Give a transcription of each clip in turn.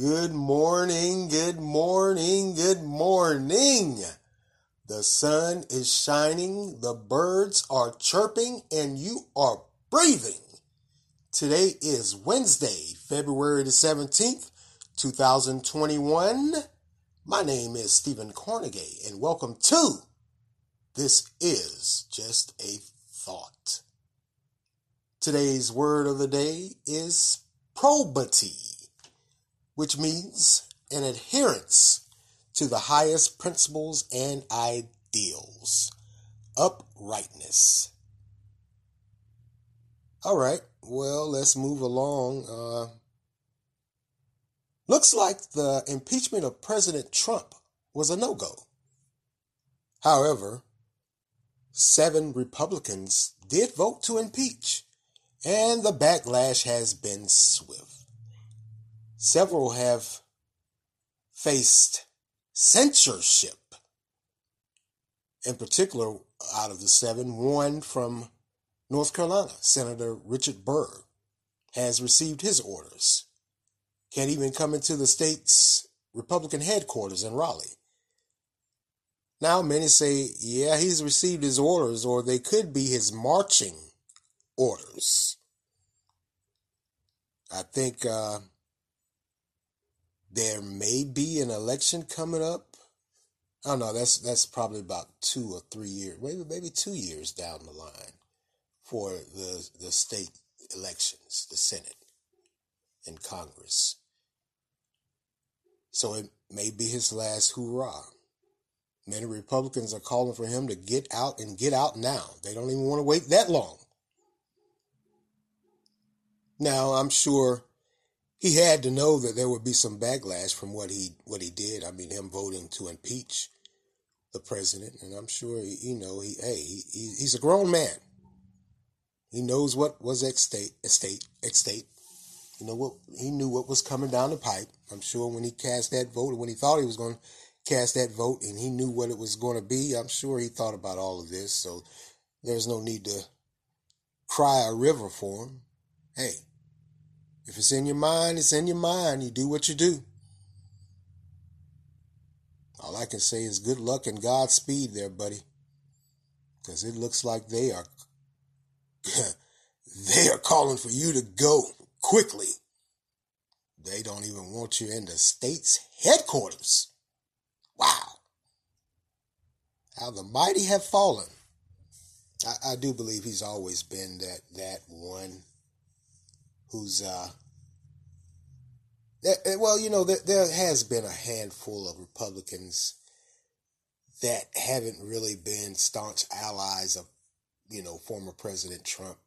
Good morning, good morning, good morning. The sun is shining, the birds are chirping, and you are breathing. Today is Wednesday, February the 17th, 2021. My name is Stephen Carnegie, and welcome to This is Just a Thought. Today's word of the day is probity, which means an adherence to the highest principles and ideals, uprightness. All right, well, let's move along. Uh, looks like the impeachment of President Trump was a no go. However, seven Republicans did vote to impeach, and the backlash has been swift. Several have faced censorship. In particular, out of the seven, one from North Carolina, Senator Richard Burr, has received his orders. Can't even come into the state's Republican headquarters in Raleigh. Now, many say, yeah, he's received his orders, or they could be his marching orders. I think uh, there may be an election coming up. I don't know. That's that's probably about two or three years, maybe maybe two years down the line for the the state elections, the Senate and Congress. So it may be his last hurrah. Many Republicans are calling for him to get out and get out now. They don't even want to wait that long. Now, I'm sure he had to know that there would be some backlash from what he what he did. I mean, him voting to impeach the president, and I'm sure he, you know he hey he, he's a grown man. He knows what was at state, estate, state. You know what he knew what was coming down the pipe. I'm sure when he cast that vote, when he thought he was going to cast that vote, and he knew what it was going to be. I'm sure he thought about all of this. So there's no need to cry a river for him. Hey, if it's in your mind, it's in your mind. You do what you do. All I can say is good luck and Godspeed there, buddy. Because it looks like they are they are calling for you to go quickly. They don't even want you in the state's headquarters. Wow. How the mighty have fallen. I, I do believe he's always been that that one who's uh well, you know, there, there has been a handful of Republicans that haven't really been staunch allies of, you know, former President Trump.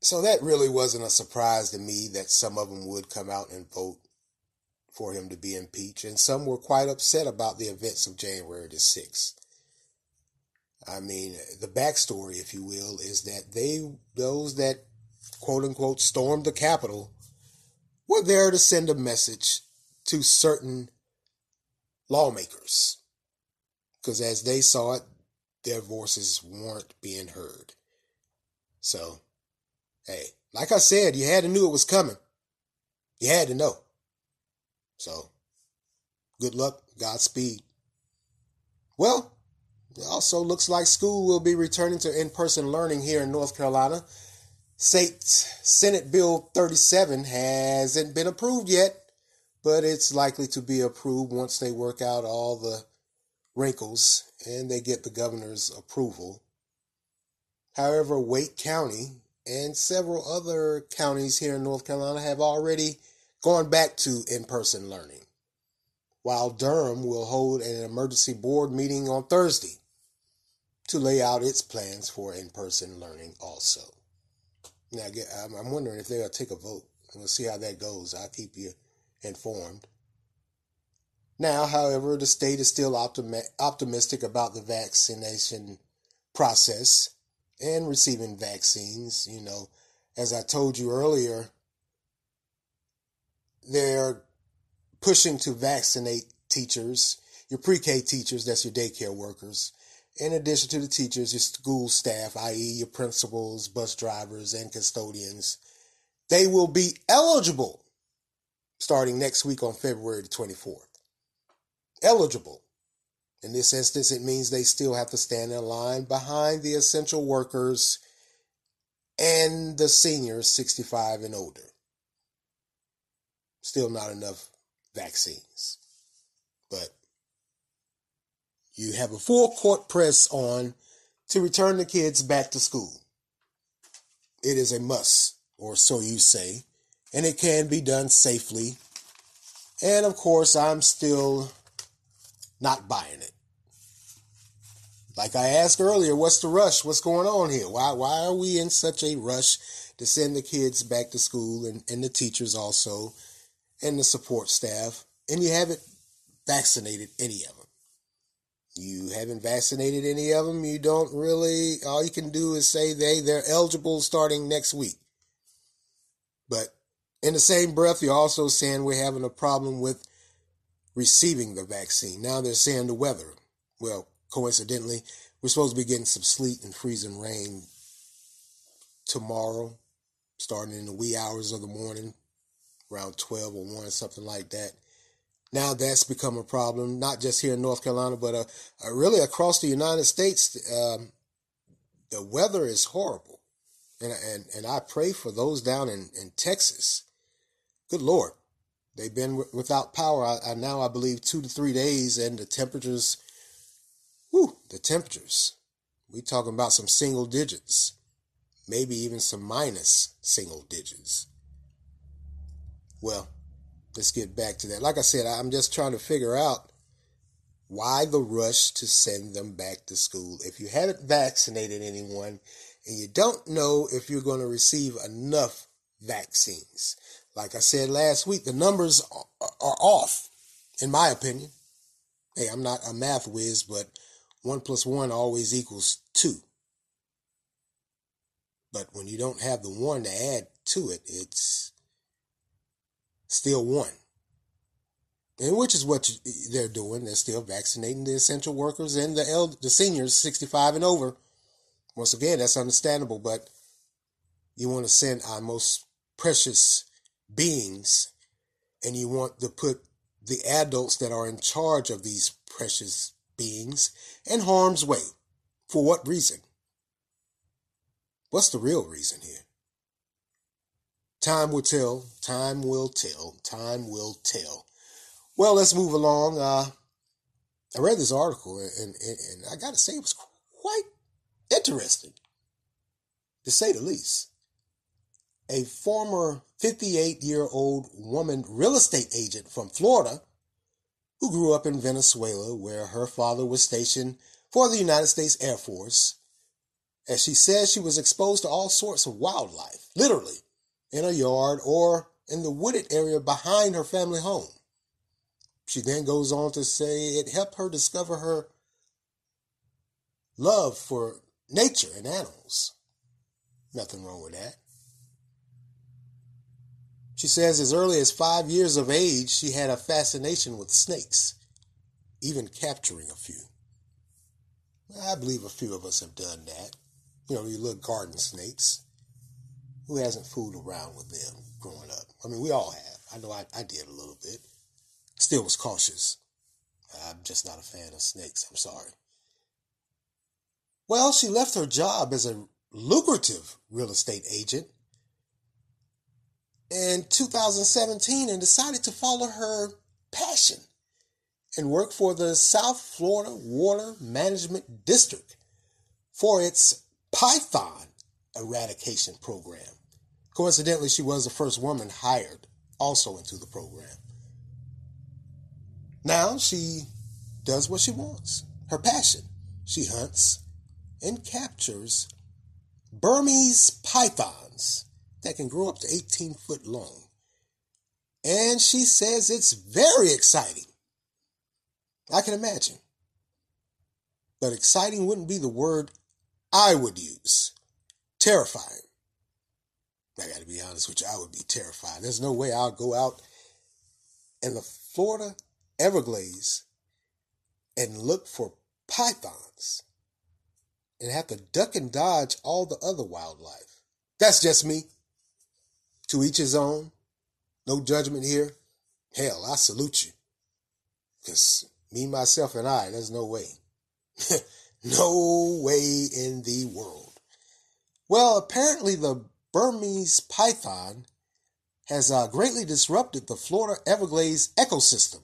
So that really wasn't a surprise to me that some of them would come out and vote for him to be impeached, and some were quite upset about the events of January the 6th. I mean, the backstory, if you will, is that they, those that quote unquote stormed the Capitol, were there to send a message to certain lawmakers. Because as they saw it, their voices weren't being heard. So, hey, like I said, you had to knew it was coming. You had to know. So, good luck, Godspeed. Well, it also looks like school will be returning to in person learning here in North Carolina State Senate Bill 37 hasn't been approved yet, but it's likely to be approved once they work out all the wrinkles and they get the governor's approval. However, Wake County and several other counties here in North Carolina have already gone back to in person learning, while Durham will hold an emergency board meeting on Thursday to lay out its plans for in person learning also. Now, I'm wondering if they'll take a vote. We'll see how that goes. I'll keep you informed. Now, however, the state is still optimi- optimistic about the vaccination process and receiving vaccines. You know, as I told you earlier, they're pushing to vaccinate teachers, your pre K teachers, that's your daycare workers, in addition to the teachers, your school staff, i.e., your principals, bus drivers, and custodians, they will be eligible starting next week on February the 24th. Eligible. In this instance, it means they still have to stand in line behind the essential workers and the seniors 65 and older. Still not enough vaccines. But you have a full court press on to return the kids back to school. It is a must, or so you say, and it can be done safely. And of course, I'm still not buying it. Like I asked earlier, what's the rush? What's going on here? Why why are we in such a rush to send the kids back to school and, and the teachers also and the support staff? And you haven't vaccinated any of them. You haven't vaccinated any of them. You don't really, all you can do is say they, they're eligible starting next week. But in the same breath, you're also saying we're having a problem with receiving the vaccine. Now they're saying the weather. Well, coincidentally, we're supposed to be getting some sleet and freezing rain tomorrow, starting in the wee hours of the morning, around 12 or 1, something like that. Now that's become a problem, not just here in North Carolina, but uh, uh, really across the United States. Um, the weather is horrible. And, and, and I pray for those down in, in Texas. Good Lord. They've been w- without power I, I, now, I believe, two to three days, and the temperatures, whew, the temperatures. we talking about some single digits, maybe even some minus single digits. Well, let's get back to that. Like I said, I'm just trying to figure out why the rush to send them back to school. If you haven't vaccinated anyone and you don't know if you're going to receive enough vaccines, like I said last week, the numbers are off, in my opinion. Hey, I'm not a math whiz, but one plus one always equals two. But when you don't have the one to add to it, it's still one. And which is what they're doing. They're still vaccinating the essential workers and the elder, the seniors 65 and over. Once again, that's understandable, but you want to send our most precious beings and you want to put the adults that are in charge of these precious beings in harm's way. For what reason? What's the real reason here? Time will tell. Time will tell. Time will tell. Well, let's move along. Uh, I read this article, and, and, and I got to say, it was quite interesting, to say the least. A former 58 year old woman real estate agent from Florida who grew up in Venezuela, where her father was stationed for the United States Air Force, as she says she was exposed to all sorts of wildlife, literally in a yard or in the wooded area behind her family home. She then goes on to say it helped her discover her love for nature and animals. Nothing wrong with that. She says as early as five years of age, she had a fascination with snakes, even capturing a few. I believe a few of us have done that. You know, you little garden snakes. Who hasn't fooled around with them growing up? I mean, we all have. I know I, I did a little bit. Still was cautious. I'm just not a fan of snakes. I'm sorry. Well, she left her job as a lucrative real estate agent in 2017 and decided to follow her passion and work for the South Florida Water Management District for its python eradication program. Coincidentally, she was the first woman hired also into the program. Now she does what she wants, her passion. She hunts and captures Burmese pythons that can grow up to 18 foot long. And she says it's very exciting. I can imagine. But exciting wouldn't be the word I would use. Terrifying. I got to be honest with you, I would be terrified. There's no way I'll go out in the Florida Everglades and look for pythons and have to duck and dodge all the other wildlife. That's just me. To each his own. No judgment here. hell, I salute you. Because me, myself, and I, there's no way. no way in the world. Well, apparently the Burmese python has uh, greatly disrupted the Florida Everglades ecosystem.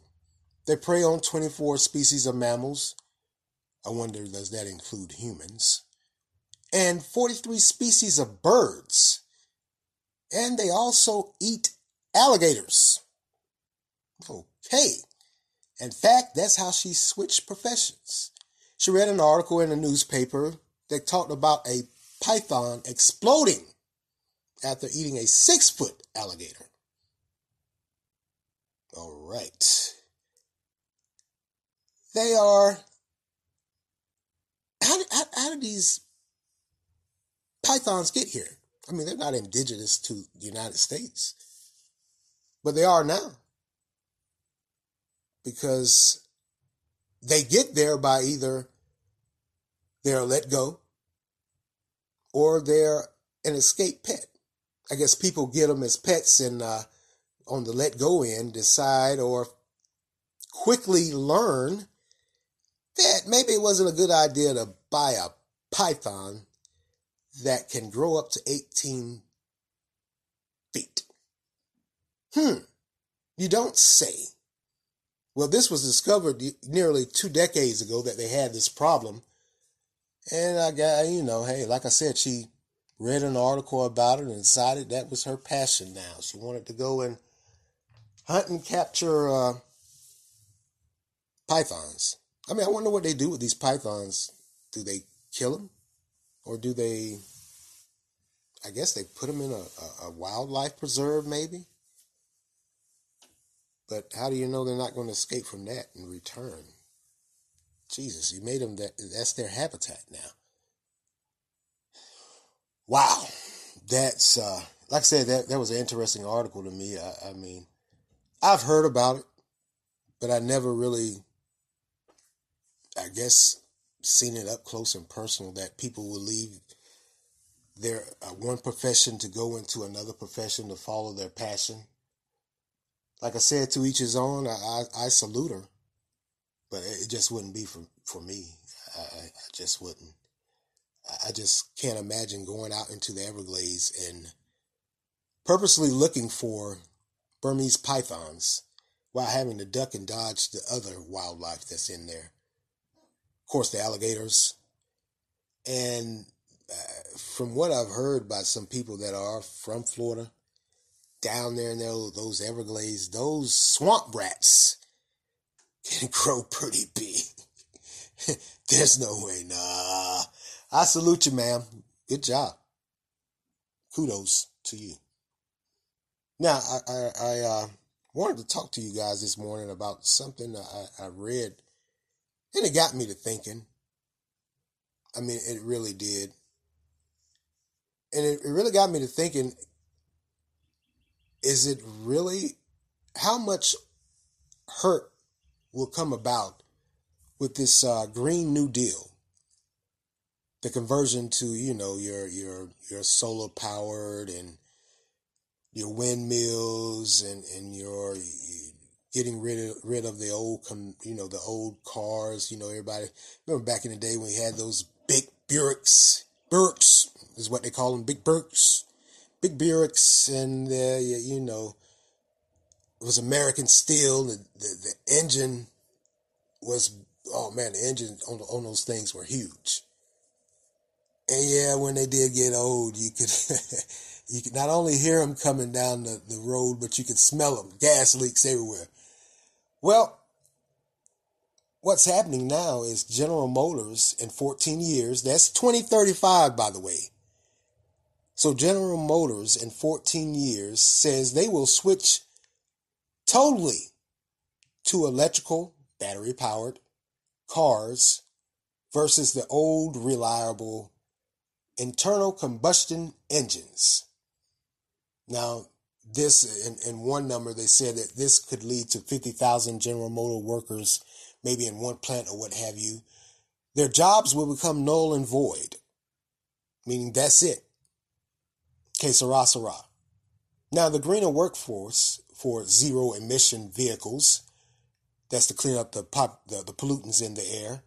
They prey on 24 species of mammals. I wonder, does that include humans? And 43 species of birds. And they also eat alligators. Okay. In fact, that's how she switched professions. She read an article in a newspaper that talked about a python exploding after eating a six foot alligator. All right. They are. How, how, how did these pythons get here? I mean, they're not indigenous to the United States, but they are now because they get there by either they're let go or they're an escape pet. I guess people get them as pets and uh, on the let go end decide or quickly learn that maybe it wasn't a good idea to buy a python that can grow up to 18 feet. Hmm, you don't say. Well, this was discovered nearly two decades ago that they had this problem. And I got, you know, hey, like I said, she read an article about it and decided that was her passion now. She wanted to go and hunt and capture uh, pythons. I mean, I wonder what they do with these pythons. Do they kill them? Or do they, I guess they put them in a, a, a wildlife preserve, maybe? But how do you know they're not going to escape from that and return? Jesus, you made them that, that's their habitat now. Wow. That's, uh, like I said, that, that was an interesting article to me. I, I mean, I've heard about it, but I never really, I guess, seen it up close and personal that people will leave their uh, one profession to go into another profession to follow their passion like I said, to each his own. I, I, I salute her, but it just wouldn't be for for me. I, I just wouldn't. I just can't imagine going out into the Everglades and purposely looking for Burmese pythons while having to duck and dodge the other wildlife that's in there. Of course, the alligators. And uh, from what I've heard by some people that are from Florida, down there in those Everglades, those swamp rats can grow pretty big. There's no way, nah. I salute you, ma'am. Good job. Kudos to you. Now, I, I, I uh, wanted to talk to you guys this morning about something I, I read, and it got me to thinking. I mean, it really did. And it, it really got me to thinking is it really how much hurt will come about with this uh, green new deal the conversion to you know your your your solar powered and your windmills and and your getting rid of rid of the old you know the old cars you know everybody remember back in the day when we had those big Buicks Buicks is what they call them big Buicks big Buicks and uh, you know it was American steel. The, the, the engine was oh man, the engine on on those things were huge. And yeah, when they did get old, you could you could not only hear them coming down the, the road, but you could smell them. Gas leaks everywhere. Well, what's happening now is General Motors in 14 years, that's 2035 by the way, so General Motors in 14 years says they will switch totally to electrical battery powered cars versus the old reliable internal combustion engines. Now, this in, in one number they said that this could lead to 50,000 General Motor workers maybe in one plant or what have you. Their jobs will become null and void, meaning that's it. Que sera, sera. Now, the greener workforce for zero emission vehicles. That's to clean up the, pop, the, the pollutants in the air.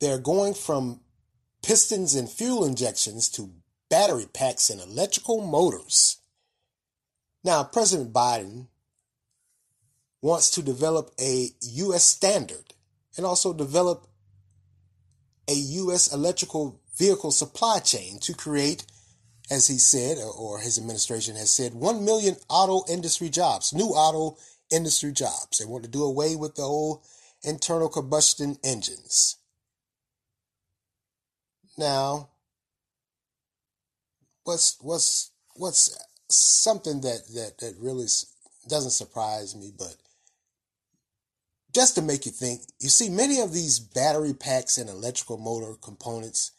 They're going from pistons and fuel injections to battery packs and electrical motors. Now, President Biden wants to develop a U.S. standard and also develop a U.S. electrical vehicle supply chain to create, as he said, or his administration has said, 1 million auto industry jobs, new auto industry jobs. They want to do away with the old internal combustion engines. Now, what's what's what's something that that that really doesn't surprise me, but just to make you think, you see, many of these battery packs and electrical motor components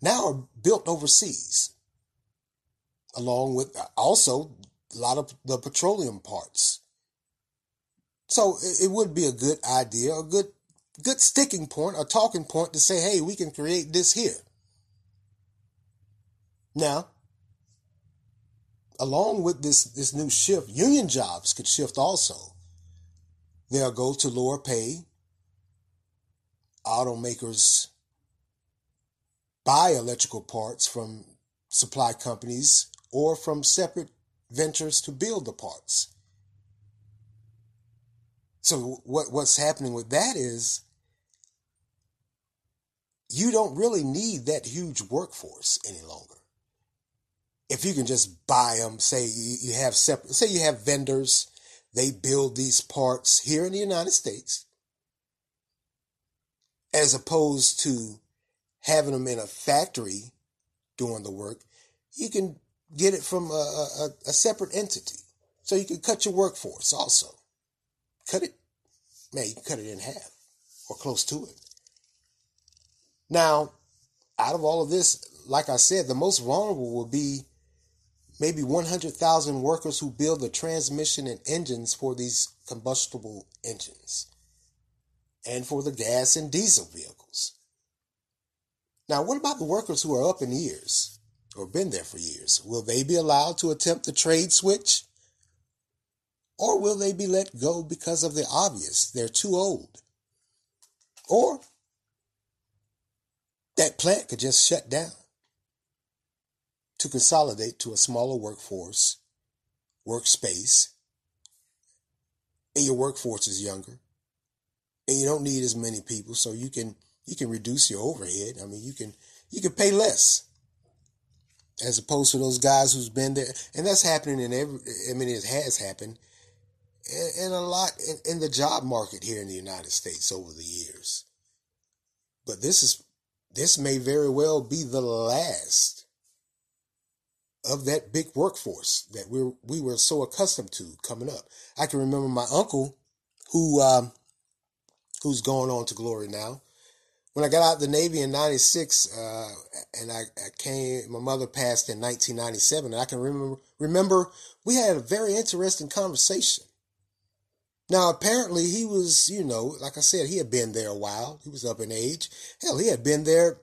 now are built overseas, along with uh, also a lot of the petroleum parts. So it would be a good idea, a good good sticking point, a talking point to say, hey, we can create this here. Now, along with this, this new shift, union jobs could shift also. They'll go to lower pay. Automakers buy electrical parts from supply companies or from separate ventures to build the parts. So what, what's happening with that is you don't really need that huge workforce any longer. If you can just buy them, say you have separate, say you have vendors, they build these parts here in the United States, as opposed to having them in a factory doing the work, you can get it from a, a, a separate entity. So you can cut your workforce also. Cut it, man, you can cut it in half or close to it. Now, out of all of this, like I said, the most vulnerable will be maybe 100,000 workers who build the transmission and engines for these combustible engines and for the gas and diesel vehicles. Now, what about the workers who are up in years or been there for years? Will they be allowed to attempt the trade switch? Or will they be let go because of the obvious? They're too old. Or that plant could just shut down to consolidate to a smaller workforce, workspace, and your workforce is younger, and you don't need as many people, so you can you can reduce your overhead. I mean, you can you can pay less as opposed to those guys who's been there, and that's happening in every. I mean, it has happened, and, a lot in, in the job market here in the United States over the years. But this is this may very well be the last of that big workforce that we we were so accustomed to coming up. I can remember my uncle, who um, who's going on to glory now. When I got out of the Navy in '96, uh, and I, I, came, my mother passed in 1997, and I can remember remember we had a very interesting conversation. Now, apparently, he was, you know, like I said, he had been there a while. He was up in age. Hell, he had been there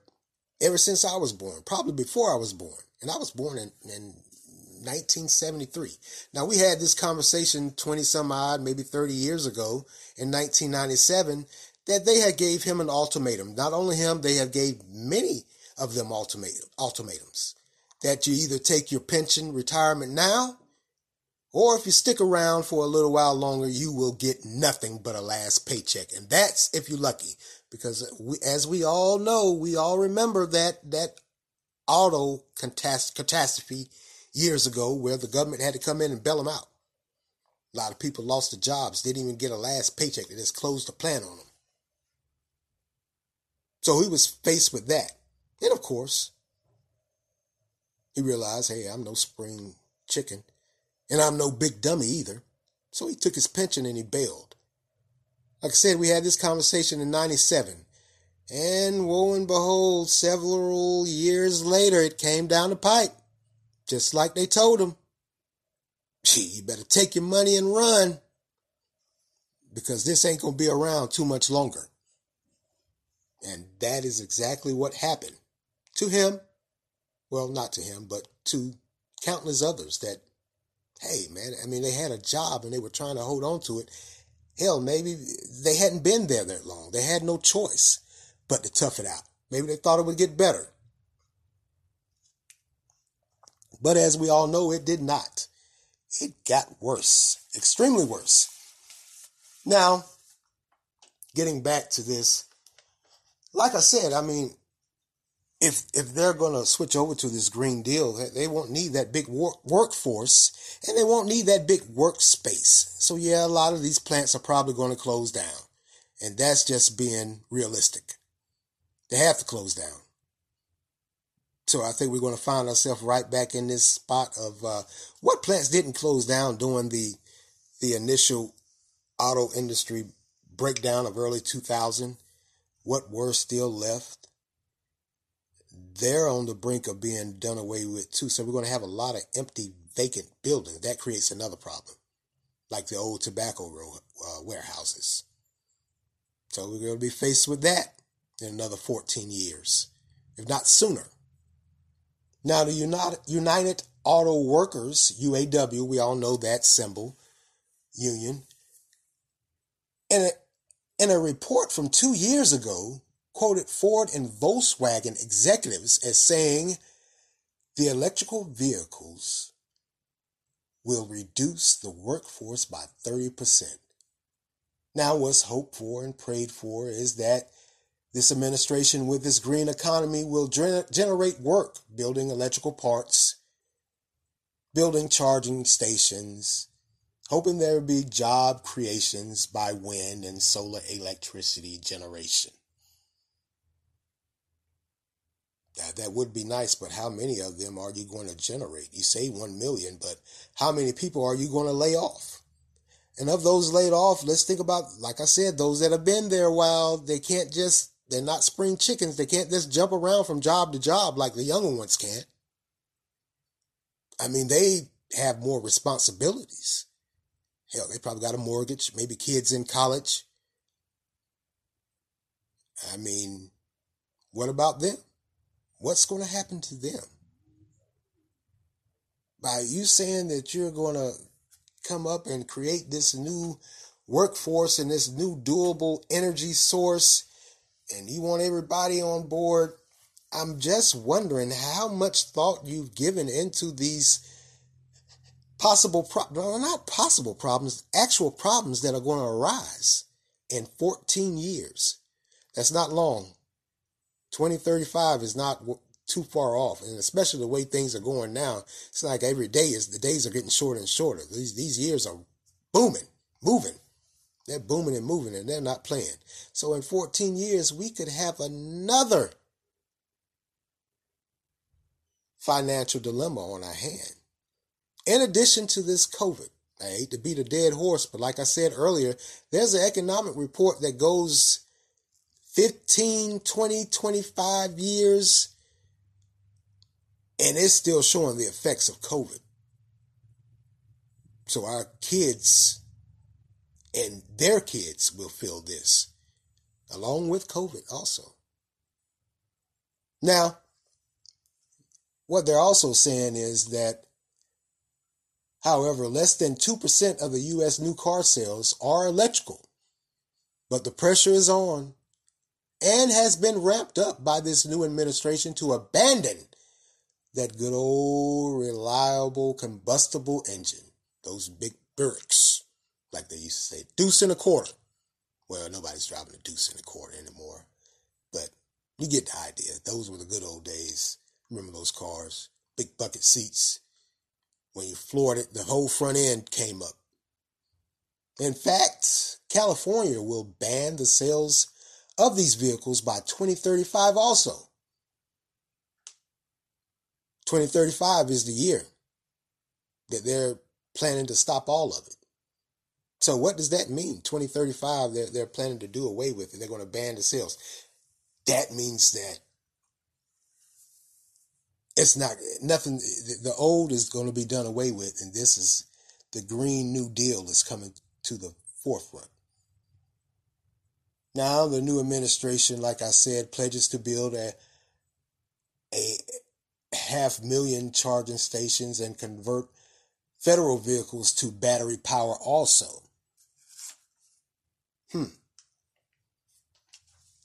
ever since I was born, probably before I was born. And I was born in, in 1973. Now, we had this conversation 20 some odd, maybe 30 years ago in 1997 that they had gave him an ultimatum. Not only him, they have gave many of them ultimatum, ultimatums that you either take your pension retirement now or if you stick around for a little while longer, you will get nothing but a last paycheck. And that's if you're lucky. Because we, as we all know, we all remember that, that auto catastrophe years ago where the government had to come in and bail them out. A lot of people lost their jobs, didn't even get a last paycheck. They just closed the plant on them. So he was faced with that. And of course, he realized, hey, I'm no spring chicken. And I'm no big dummy either. So he took his pension and he bailed. Like I said, we had this conversation in 97. And woe and behold, several years later, it came down the pipe. Just like they told him. Gee, you better take your money and run. Because this ain't going to be around too much longer. And that is exactly what happened to him. Well, not to him, but to countless others that hey, man, I mean, they had a job and they were trying to hold on to it. Hell, maybe they hadn't been there that long. They had no choice but to tough it out. Maybe they thought it would get better. But as we all know, it did not. It got worse, extremely worse. Now, getting back to this, like I said, I mean, if if they're going to switch over to this green deal, they won't need that big work, workforce and they won't need that big workspace. So yeah, a lot of these plants are probably going to close down, and that's just being realistic. They have to close down. So I think we're going to find ourselves right back in this spot of uh, what plants didn't close down during the the initial auto industry breakdown of early 2000. What were still left? They're on the brink of being done away with too. So we're going to have a lot of empty, vacant buildings. That creates another problem, like the old tobacco uh, warehouses. So we're going to be faced with that in another 14 years, if not sooner. Now, the United Auto Workers, UAW, we all know that symbol, union, in a, in a report from two years ago, quoted Ford and Volkswagen executives as saying the electrical vehicles will reduce the workforce by 30%. Now, what's hoped for and prayed for is that this administration, with this green economy, will generate work building electrical parts, building charging stations, hoping there will be job creations by wind and solar electricity generation. That, that would be nice, but how many of them are you going to generate? You say 1 million, but how many people are you going to lay off? And of those laid off, let's think about, like I said, those that have been there a while, they can't just they're not spring chickens. They can't just jump around from job to job like the younger ones can't. I mean, they have more responsibilities. Hell, they probably got a mortgage, maybe kids in college. I mean, what about them? What's going to happen to them? By you saying that you're going to come up and create this new workforce and this new doable energy source and you want everybody on board. I'm just wondering how much thought you've given into these possible problems, not possible problems, actual problems that are going to arise in 14 years. That's not long. 2035 is not too far off, and especially the way things are going now, it's like every day is the days are getting shorter and shorter. These these years are booming, moving. They're booming and moving and they're not playing. So in 14 years, we could have another financial dilemma on our hand. In addition to this COVID, I hate to beat a dead horse, but like I said earlier, there's an economic report that goes 15, 20, 25 years, and it's still showing the effects of COVID. So our kids and their kids will feel this, along with COVID also. Now, what they're also saying is that, however, less than 2% of the U.S. new car sales are electrical, but the pressure is on and has been ramped up by this new administration to abandon that good old reliable combustible engine, those big Buicks like they used to say, deuce and a quarter. Well, nobody's driving a deuce and a quarter anymore, but you get the idea. Those were the good old days. Remember those cars, big bucket seats. When you floored it, the whole front end came up. In fact, California will ban the sales of these vehicles by 2035 also. 2035 is the year that they're planning to stop all of it. So what does that mean? 2035, they're, they're planning to do away with it. They're going to ban the sales. That means that it's not nothing. The old is going to be done away with, and this is the Green New Deal is coming to the forefront. Now, the new administration, like I said, pledges to build a a half million charging stations and convert federal vehicles to battery power also. Hmm.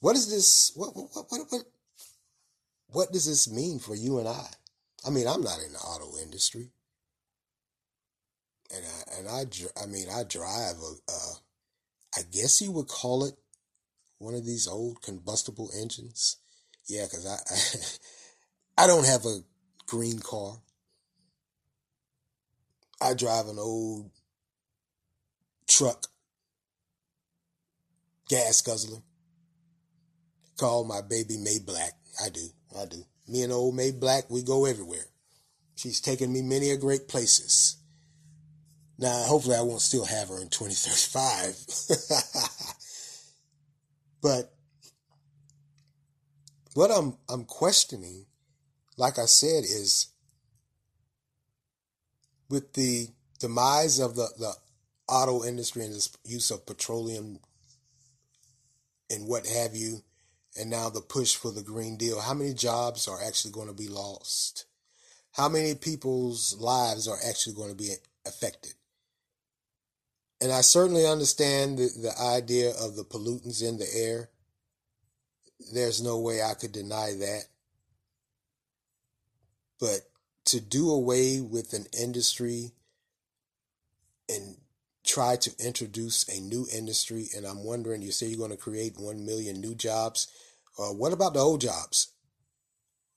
What is this? What, what, what, what, what does this mean for you and I? I mean, I'm not in the auto industry. And I, and I, I mean, I drive a, a, I guess you would call it one of these old combustible engines. Yeah, because I, I, I don't have a green car. I drive an old truck, gas guzzler. Call my baby May Black. I do. I do. Me and old May Black, we go everywhere. She's taken me many a great places. Now, hopefully, I won't still have her in 2035. but what I'm I'm questioning, like I said, is with the demise of the, the auto industry and this use of petroleum and what have you, and now the push for the Green Deal, how many jobs are actually going to be lost? How many people's lives are actually going to be affected? And I certainly understand the, the idea of the pollutants in the air. There's no way I could deny that. But to do away with an industry and try to introduce a new industry, and I'm wondering, you say you're going to create 1 million new jobs. Uh, what about the old jobs?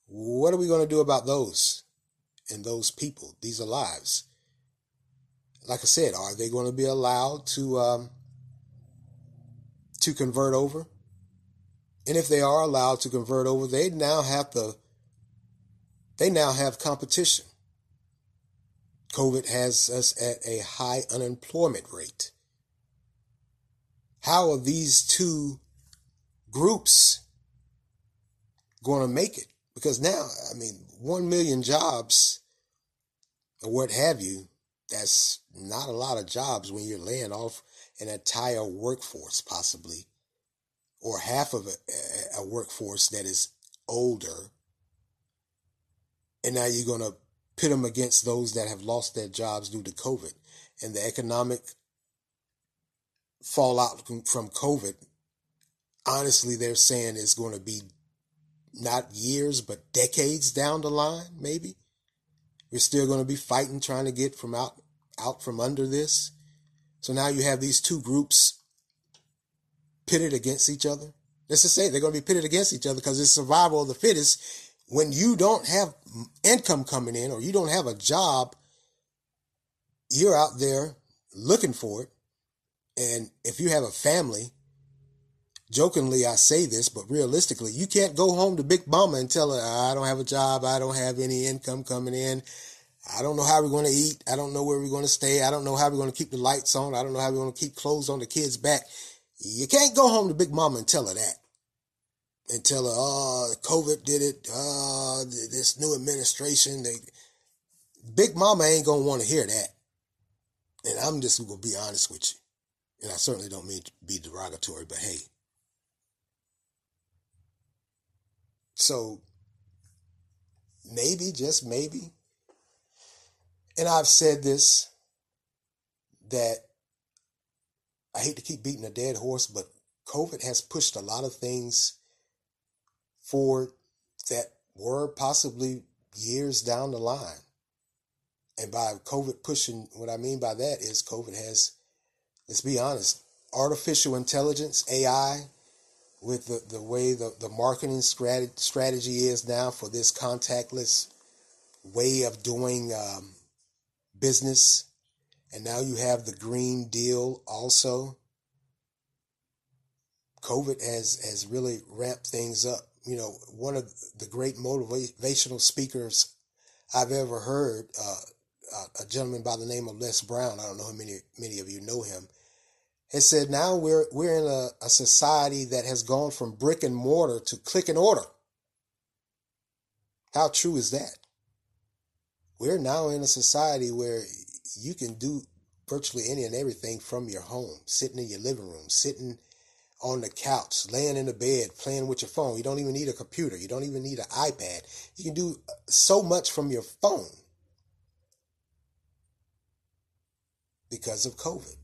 What are we going to do about those and those people? These are lives. Like I said, are they going to be allowed to um, to convert over? And if they are allowed to convert over, they now have the they now have competition. COVID has us at a high unemployment rate. How are these two groups going to make it? Because now, I mean, 1 million jobs or what have you, that's not a lot of jobs when you're laying off an entire workforce, possibly, or half of a, a workforce that is older and now you're going to pit them against those that have lost their jobs due to COVID and the economic fallout from COVID. Honestly, they're saying is going to be not years, but decades down the line, maybe. We're still going to be fighting, trying to get from out, out from under this. So now you have these two groups pitted against each other. Let's just say they're going to be pitted against each other because it's survival of the fittest when you don't have income coming in or you don't have a job, you're out there looking for it. And if you have a family, jokingly I say this, but realistically, you can't go home to Big Mama and tell her, I don't have a job, I don't have any income coming in. I don't know how we're going to eat. I don't know where we're going to stay. I don't know how we're going to keep the lights on. I don't know how we're going to keep clothes on the kids' back. You can't go home to Big Mama and tell her that and tell her, oh, COVID did it. Oh, this new administration, they, Big Mama ain't gonna want to hear that. And I'm just gonna be honest with you. And I certainly don't mean to be derogatory, but hey. So maybe, just maybe, and I've said this that I hate to keep beating a dead horse, but COVID has pushed a lot of things forward that were possibly years down the line. And by COVID pushing, what I mean by that is COVID has, let's be honest, artificial intelligence, AI, with the, the way the, the marketing strategy, strategy is now for this contactless way of doing um, business. And now you have the Green Deal also. COVID has, has really ramped things up you know, one of the great motivational speakers I've ever heard, uh, uh, a gentleman by the name of Les Brown. I don't know how many many of you know him. Has said now we're we're in a, a society that has gone from brick and mortar to click and order. How true is that? We're now in a society where you can do virtually any and everything from your home, sitting in your living room, sitting on the couch, laying in the bed, playing with your phone. You don't even need a computer. You don't even need an iPad. You can do uh, so much from your phone. because of COVID.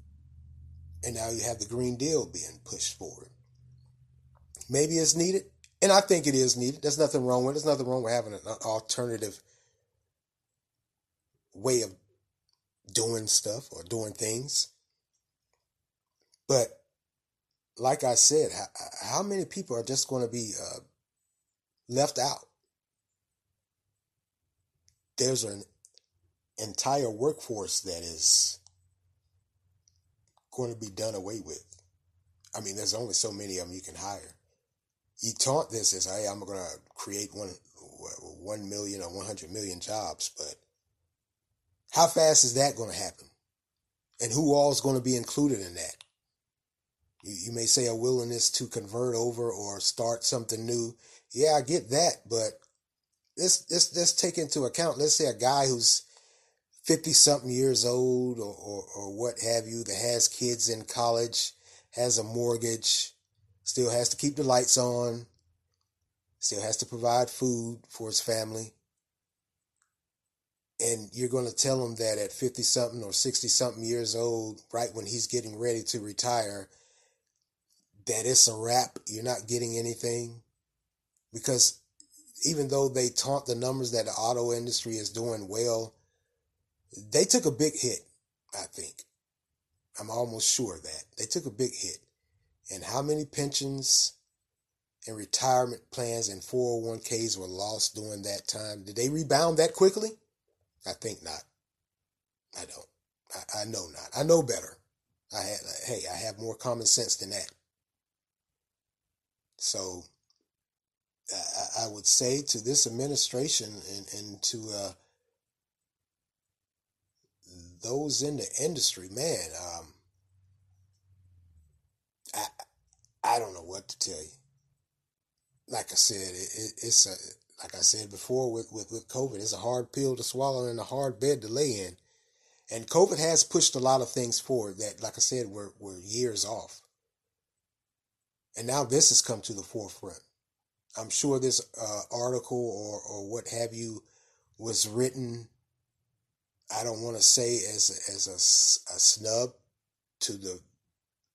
And now you have the Green Deal being pushed forward. Maybe it's needed, and I think it is needed. There's nothing wrong with it. There's nothing wrong with having an alternative way of doing stuff or doing things. But like I said, how, how many people are just going to be uh, left out? There's an entire workforce that is going to be done away with. I mean, there's only so many of them you can hire. You taunt this as, hey, I'm going to create one, one million or 100 million jobs, but how fast is that going to happen? And who all is going to be included in that? You, you may say a willingness to convert over or start something new. Yeah, I get that, but let's, let's, let's take into account, let's say a guy who's 50 something years old or, or, or what have you that has kids in college, has a mortgage, still has to keep the lights on, still has to provide food for his family. And you're going to tell him that at 50 something or 60 something years old, right when he's getting ready to retire, that it's a wrap, you're not getting anything. Because even though they taunt the numbers that the auto industry is doing well, they took a big hit, I think. I'm almost sure of that. They took a big hit. And how many pensions and retirement plans and 401ks were lost during that time? Did they rebound that quickly? I think not. I don't. I, I know not. I know better. I had, hey, I have more common sense than that. So I, I would say to this administration and, and to uh, those in the industry, man, um, I I don't know what to tell you. Like I said, it, it, it's a like I said before with, with with COVID, it's a hard pill to swallow and a hard bed to lay in. And COVID has pushed a lot of things forward that, like I said, were were years off. And now this has come to the forefront. I'm sure this uh, article or or what have you was written I don't want to say as as a, a snub to the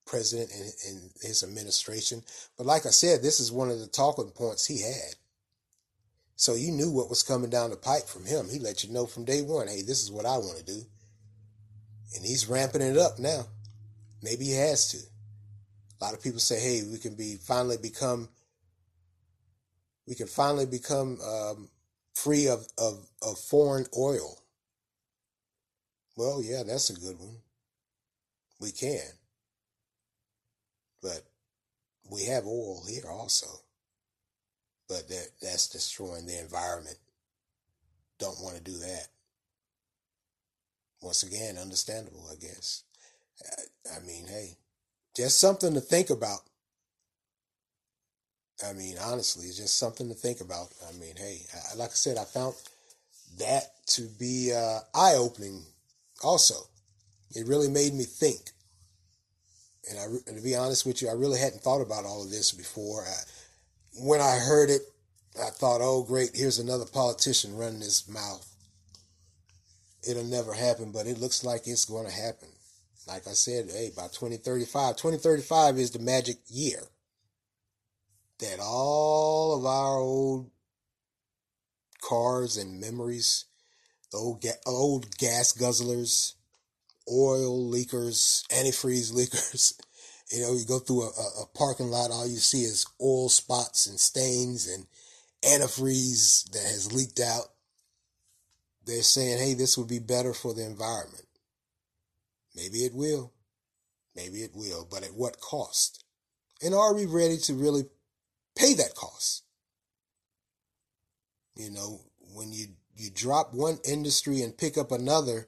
president and, and his administration, but like I said, this is one of the talking points he had. So you knew what was coming down the pipe from him. He let you know from day one, hey, this is what I want to do. And he's ramping it up now. Maybe he has to. A lot of people say, hey, we can be finally become we can finally become um, free of, of, of foreign oil. Well, yeah, that's a good one. We can. But we have oil here also. But that, that's destroying the environment. Don't want to do that. Once again, understandable, I guess. I mean, hey, just something to think about. I mean, honestly, it's just something to think about. I mean, hey, like I said, I found that to be uh, eye opening also. It really made me think. And, I, and to be honest with you, I really hadn't thought about all of this before. I, when I heard it, I thought, oh, great, here's another politician running his mouth. It'll never happen, but it looks like it's going to happen. Like I said, hey, by 2035, 2035 is the magic year that all of our old cars and memories old, ga- old gas guzzlers, oil leakers, antifreeze leakers. You know, you go through a, a, parking lot, all you see is oil spots and stains and antifreeze that has leaked out. They're saying, hey, this would be better for the environment. Maybe it will. Maybe it will, but at what cost? And are we ready to really pay that cost? You know, when you you drop one industry and pick up another,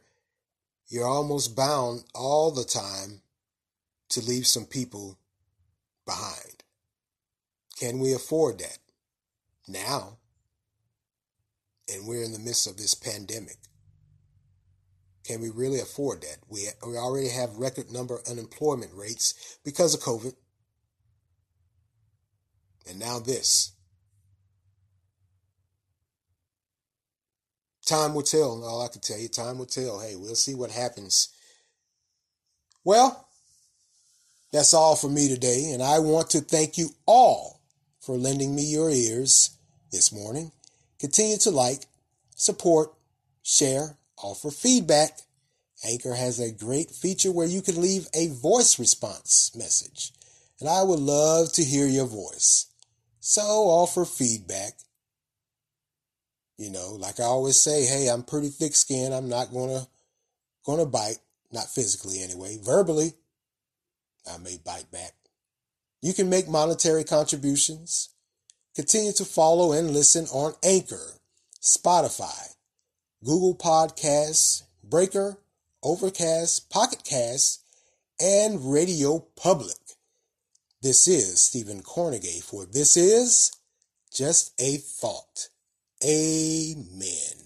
you're almost bound all the time to leave some people behind. Can we afford that now? And we're in the midst of this pandemic. Can we really afford that? We, we already have record number unemployment rates because of COVID. And now this. Time will tell. All I can tell you, time will tell. Hey, we'll see what happens Well, that's all for me today, and I want to thank you all for lending me your ears this morning. Continue to like, support, share, offer feedback. Anchor has a great feature where you can leave a voice response message, and I would love to hear your voice. So offer feedback. You know, like I always say, hey, I'm pretty thick skinned. I'm not gonna gonna bite, not physically anyway. Verbally, I may bite back. You can make monetary contributions. Continue to follow and listen on Anchor, Spotify, Google Podcasts, Breaker, Overcast, Pocket Cast, and Radio Public. This is Stephen Cornegay for This Is Just a Thought. Amen.